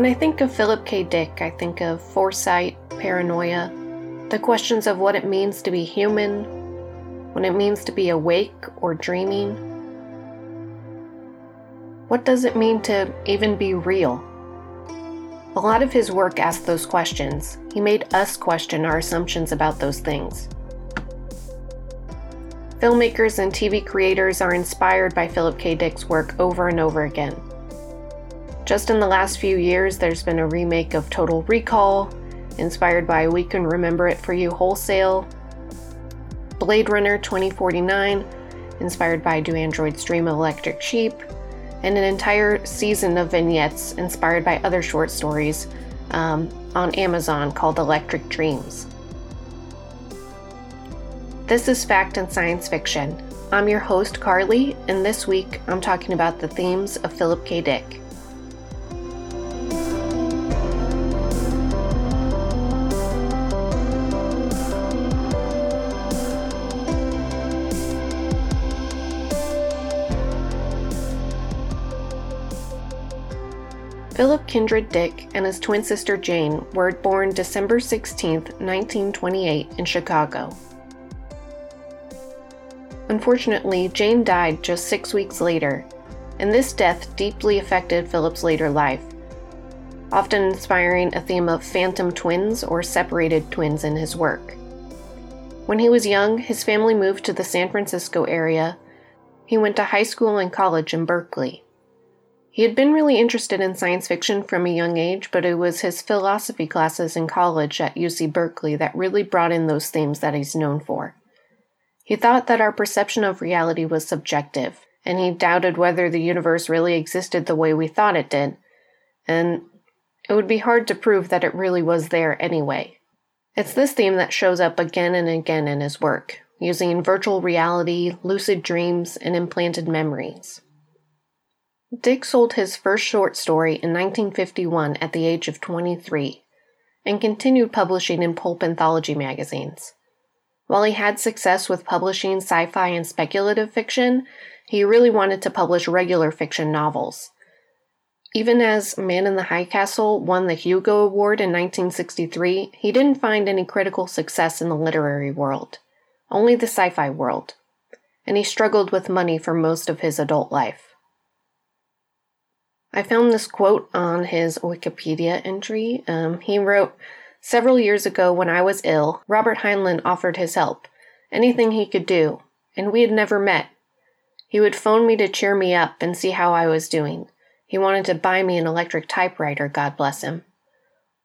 When I think of Philip K. Dick, I think of foresight, paranoia, the questions of what it means to be human, what it means to be awake or dreaming. What does it mean to even be real? A lot of his work asked those questions. He made us question our assumptions about those things. Filmmakers and TV creators are inspired by Philip K. Dick's work over and over again. Just in the last few years, there's been a remake of Total Recall, inspired by We Can Remember It For You Wholesale, Blade Runner 2049, inspired by Do Androids Dream of Electric Sheep, and an entire season of vignettes inspired by other short stories um, on Amazon called Electric Dreams. This is Fact and Science Fiction. I'm your host, Carly, and this week I'm talking about the themes of Philip K. Dick. Philip Kindred Dick and his twin sister Jane were born December 16, 1928, in Chicago. Unfortunately, Jane died just six weeks later, and this death deeply affected Philip's later life, often inspiring a theme of phantom twins or separated twins in his work. When he was young, his family moved to the San Francisco area. He went to high school and college in Berkeley. He had been really interested in science fiction from a young age, but it was his philosophy classes in college at UC Berkeley that really brought in those themes that he's known for. He thought that our perception of reality was subjective, and he doubted whether the universe really existed the way we thought it did, and it would be hard to prove that it really was there anyway. It's this theme that shows up again and again in his work, using virtual reality, lucid dreams, and implanted memories. Dick sold his first short story in 1951 at the age of 23 and continued publishing in pulp anthology magazines. While he had success with publishing sci fi and speculative fiction, he really wanted to publish regular fiction novels. Even as Man in the High Castle won the Hugo Award in 1963, he didn't find any critical success in the literary world, only the sci fi world, and he struggled with money for most of his adult life. I found this quote on his Wikipedia entry. Um, he wrote, Several years ago, when I was ill, Robert Heinlein offered his help, anything he could do, and we had never met. He would phone me to cheer me up and see how I was doing. He wanted to buy me an electric typewriter, God bless him.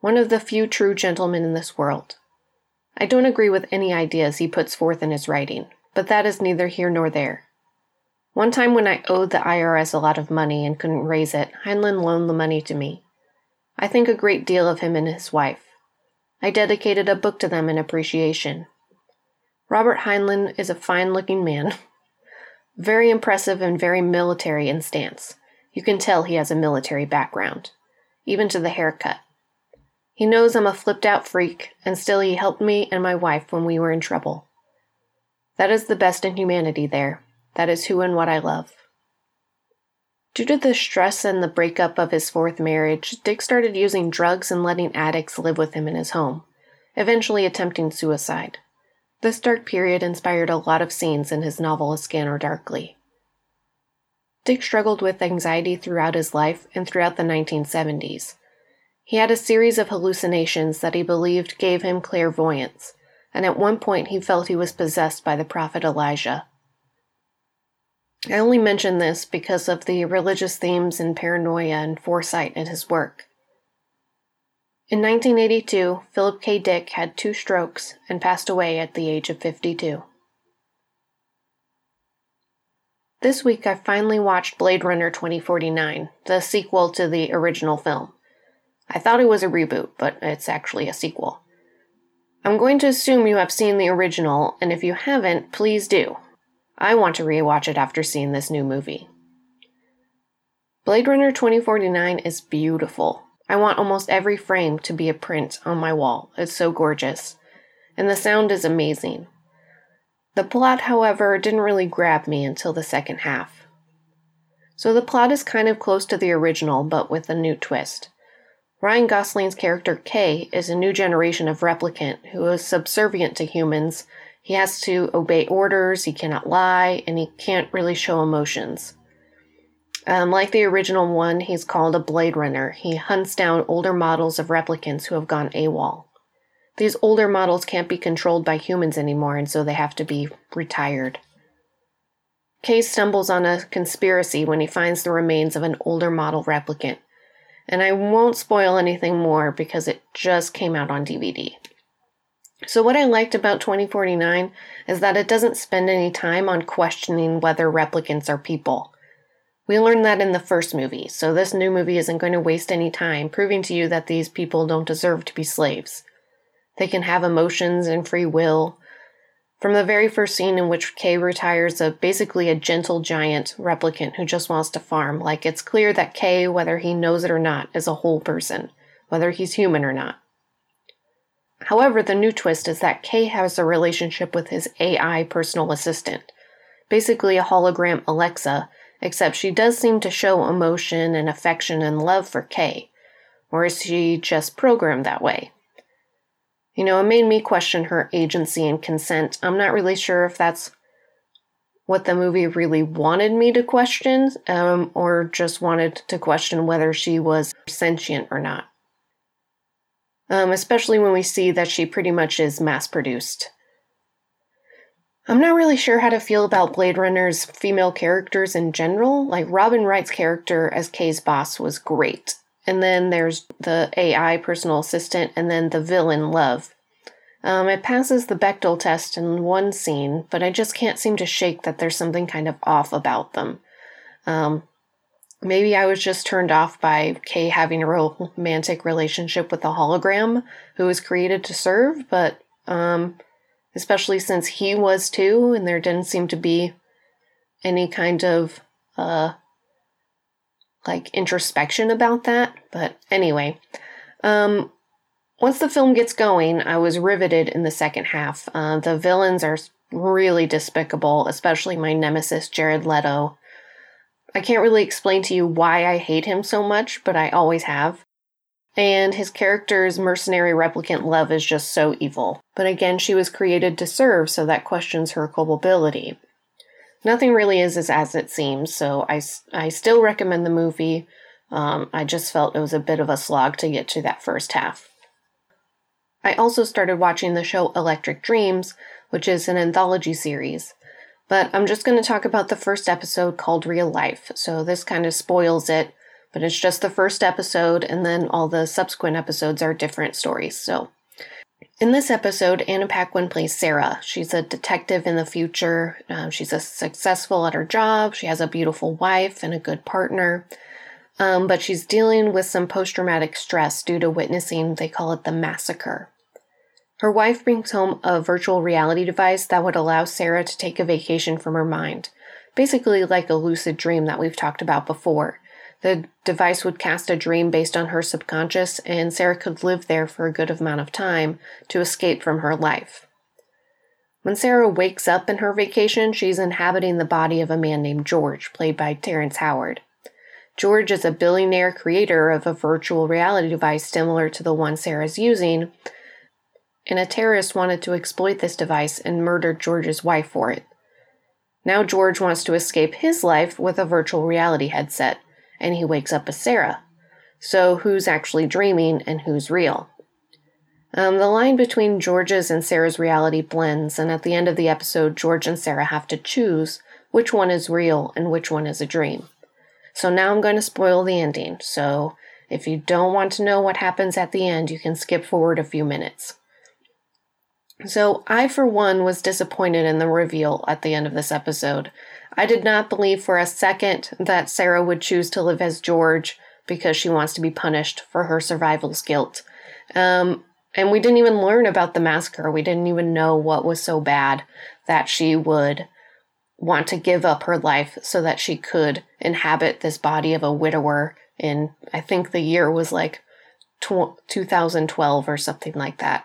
One of the few true gentlemen in this world. I don't agree with any ideas he puts forth in his writing, but that is neither here nor there. One time when I owed the IRS a lot of money and couldn't raise it, Heinlein loaned the money to me. I think a great deal of him and his wife. I dedicated a book to them in appreciation. Robert Heinlein is a fine looking man, very impressive and very military in stance. You can tell he has a military background, even to the haircut. He knows I'm a flipped out freak, and still he helped me and my wife when we were in trouble. That is the best in humanity there. That is who and what I love. Due to the stress and the breakup of his fourth marriage, Dick started using drugs and letting addicts live with him in his home, eventually attempting suicide. This dark period inspired a lot of scenes in his novel A Scanner Darkly. Dick struggled with anxiety throughout his life and throughout the 1970s. He had a series of hallucinations that he believed gave him clairvoyance, and at one point he felt he was possessed by the prophet Elijah. I only mention this because of the religious themes and paranoia and foresight in his work. In 1982, Philip K. Dick had two strokes and passed away at the age of 52. This week I finally watched Blade Runner 2049, the sequel to the original film. I thought it was a reboot, but it's actually a sequel. I'm going to assume you have seen the original, and if you haven't, please do. I want to rewatch it after seeing this new movie. Blade Runner 2049 is beautiful. I want almost every frame to be a print on my wall. It's so gorgeous. And the sound is amazing. The plot, however, didn't really grab me until the second half. So the plot is kind of close to the original, but with a new twist. Ryan Gosling's character Kay is a new generation of replicant who is subservient to humans. He has to obey orders, he cannot lie, and he can't really show emotions. Um, like the original one, he's called a Blade Runner. He hunts down older models of replicants who have gone AWOL. These older models can't be controlled by humans anymore, and so they have to be retired. Kay stumbles on a conspiracy when he finds the remains of an older model replicant and I won't spoil anything more because it just came out on DVD. So, what I liked about 2049 is that it doesn't spend any time on questioning whether replicants are people. We learned that in the first movie, so this new movie isn't going to waste any time proving to you that these people don't deserve to be slaves. They can have emotions and free will, from the very first scene in which Kay retires a basically a gentle giant replicant who just wants to farm, like it's clear that Kay, whether he knows it or not, is a whole person, whether he's human or not. However, the new twist is that Kay has a relationship with his AI personal assistant, basically a hologram Alexa, except she does seem to show emotion and affection and love for Kay. Or is she just programmed that way? You know, it made me question her agency and consent. I'm not really sure if that's what the movie really wanted me to question, um, or just wanted to question whether she was sentient or not. Um, especially when we see that she pretty much is mass produced. I'm not really sure how to feel about Blade Runner's female characters in general. Like, Robin Wright's character as Kay's boss was great. And then there's the AI personal assistant, and then the villain, Luv. Um, it passes the Bechdel test in one scene, but I just can't seem to shake that there's something kind of off about them. Um, maybe I was just turned off by Kay having a romantic relationship with a hologram who was created to serve, but um, especially since he was too, and there didn't seem to be any kind of uh, like introspection about that. But anyway, um, once the film gets going, I was riveted in the second half. Uh, the villains are really despicable, especially my nemesis, Jared Leto. I can't really explain to you why I hate him so much, but I always have. And his character's mercenary replicant Luv is just so evil. But again, she was created to serve, so that questions her culpability. Nothing really is as, it seems, so I, I still recommend the movie. Um, I just felt it was a bit of a slog to get to that first half. I also started watching the show Electric Dreams, which is an anthology series. But I'm just going to talk about the first episode called Real Life, so this kind of spoils it, but it's just the first episode, and then all the subsequent episodes are different stories, so in this episode, Anna Paquin plays Sarah. She's a detective in the future. Um, she's a successful at her job. She has a beautiful wife and a good partner. Um, but she's dealing with some post traumatic stress due to witnessing, they call it the massacre. Her wife brings home a virtual reality device that would allow Sarah to take a vacation from her mind, basically like a lucid dream that we've talked about before. The device would cast a dream based on her subconscious, and Sarah could live there for a good amount of time to escape from her life. When Sarah wakes up in her vacation, she's inhabiting the body of a man named George, played by Terrence Howard. George is a billionaire creator of a virtual reality device similar to the one Sarah's using, and a terrorist wanted to exploit this device and murdered George's wife for it. Now George wants to escape his life with a virtual reality headset and he wakes up as Sarah. So, who's actually dreaming and who's real? Um, the line between George's and Sarah's reality blends, and at the end of the episode, George and Sarah have to choose which one is real and which one is a dream. So now I'm going to spoil the ending. So if you don't want to know what happens at the end, you can skip forward a few minutes. So I, for one, was disappointed in the reveal at the end of this episode. I did not believe for a second that Sarah would choose to live as George because she wants to be punished for her survival's guilt. Um, and we didn't even learn about the massacre. We didn't even know what was so bad that she would want to give up her life so that she could inhabit this body of a widower in, I think the year was like tw- 2012 or something like that.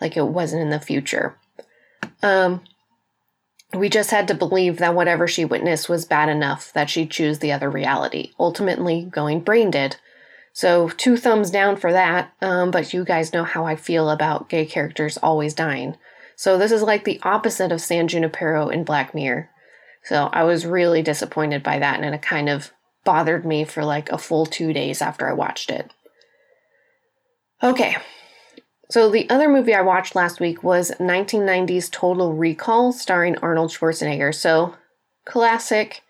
Like it wasn't in the future. Um, we just had to believe that whatever she witnessed was bad enough that she'd choose the other reality, ultimately going brain dead. So, two thumbs down for that, um, but you guys know how I feel about gay characters always dying. So, this is like the opposite of San Junipero in Black Mirror. So, I was really disappointed by that, and it kind of bothered me for like a full two days after I watched it. Okay, so the other movie I watched last week was 1990's Total Recall starring Arnold Schwarzenegger. So, classic.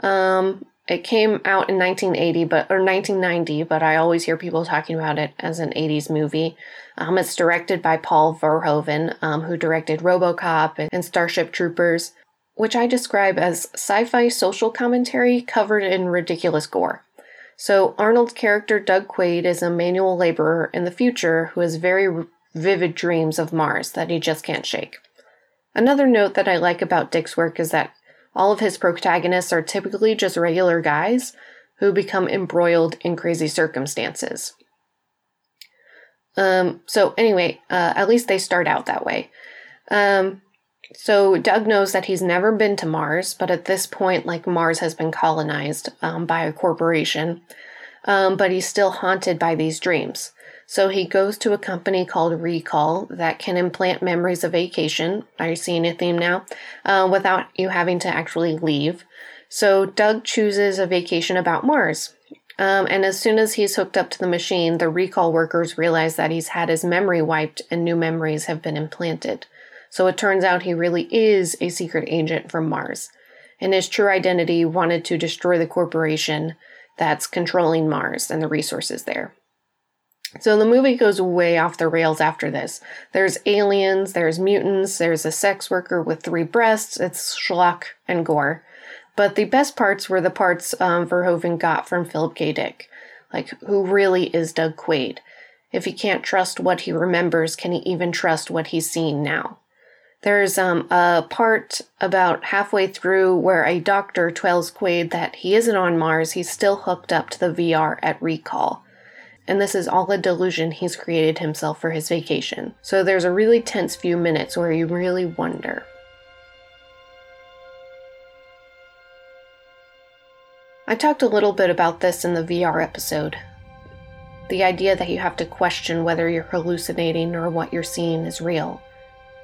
Um, it came out in 1980, but or 1990, but I always hear people talking about it as an 80s movie. Um, it's directed by Paul Verhoeven, um, who directed RoboCop and, and Starship Troopers, which I describe as sci-fi social commentary covered in ridiculous gore. So Arnold's character Doug Quaid is a manual laborer in the future who has very vivid dreams of Mars that he just can't shake. Another note that I like about Dick's work is that all of his protagonists are typically just regular guys who become embroiled in crazy circumstances. Um, so, anyway, uh, at least they start out that way. Um, so, Doug knows that he's never been to Mars, but at this point, like, Mars has been colonized um, by a corporation, um, but he's still haunted by these dreams. So he goes to a company called Recall that can implant memories of vacation. Are you seeing a theme now? Uh, without you having to actually leave. So Doug chooses a vacation about Mars. Um, and as soon as he's hooked up to the machine, the recall workers realize that he's had his memory wiped and new memories have been implanted. So it turns out he really is a secret agent from Mars. And his true identity wanted to destroy the corporation that's controlling Mars and the resources there. So the movie goes way off the rails after this. There's aliens, there's mutants, there's a sex worker with three breasts, it's schlock and gore. But the best parts were the parts um, Verhoeven got from Philip K. Dick. Like, who really is Doug Quaid? If he can't trust what he remembers, can he even trust what he's seeing now? There's um, a part about halfway through where a doctor tells Quaid that he isn't on Mars, he's still hooked up to the VR at Recall and this is all a delusion he's created himself for his vacation. So there's a really tense few minutes where you really wonder. I talked a little bit about this in the VR episode. The idea that you have to question whether you're hallucinating or what you're seeing is real.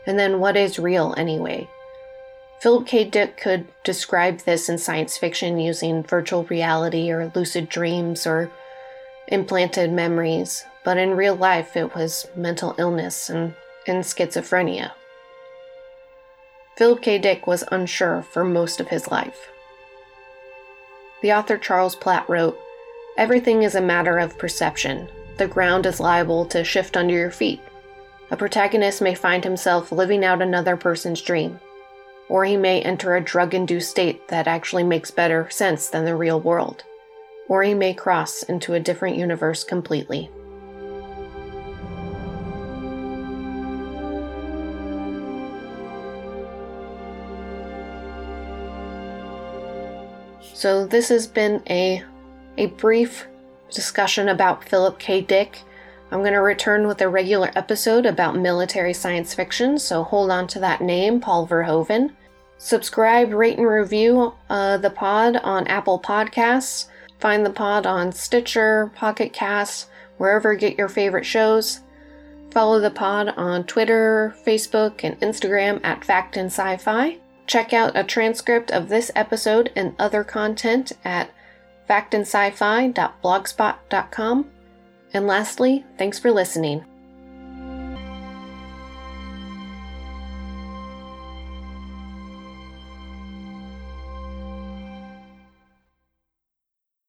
And then what is real anyway? Philip K. Dick could describe this in science fiction using virtual reality or lucid dreams or implanted memories, but in real life it was mental illness and, and schizophrenia. Philip K. Dick was unsure for most of his life. The author Charles Platt wrote Everything is a matter of perception. The ground is liable to shift under your feet. A protagonist may find himself living out another person's dream, or he may enter a drug induced state that actually makes better sense than the real world or he may cross into a different universe completely. So this has been a a brief discussion about Philip K. Dick. I'm going to return with a regular episode about military science fiction, so hold on to that name, Paul Verhoeven. Subscribe, rate, and review uh, the pod on Apple Podcasts. Find the pod on Stitcher, Pocket Casts, wherever you get your favorite shows. Follow the pod on Twitter, Facebook, and Instagram at Fact and Sci-Fi. Check out a transcript of this episode and other content at factandsci-fi.blogspot.com. And lastly, thanks for listening.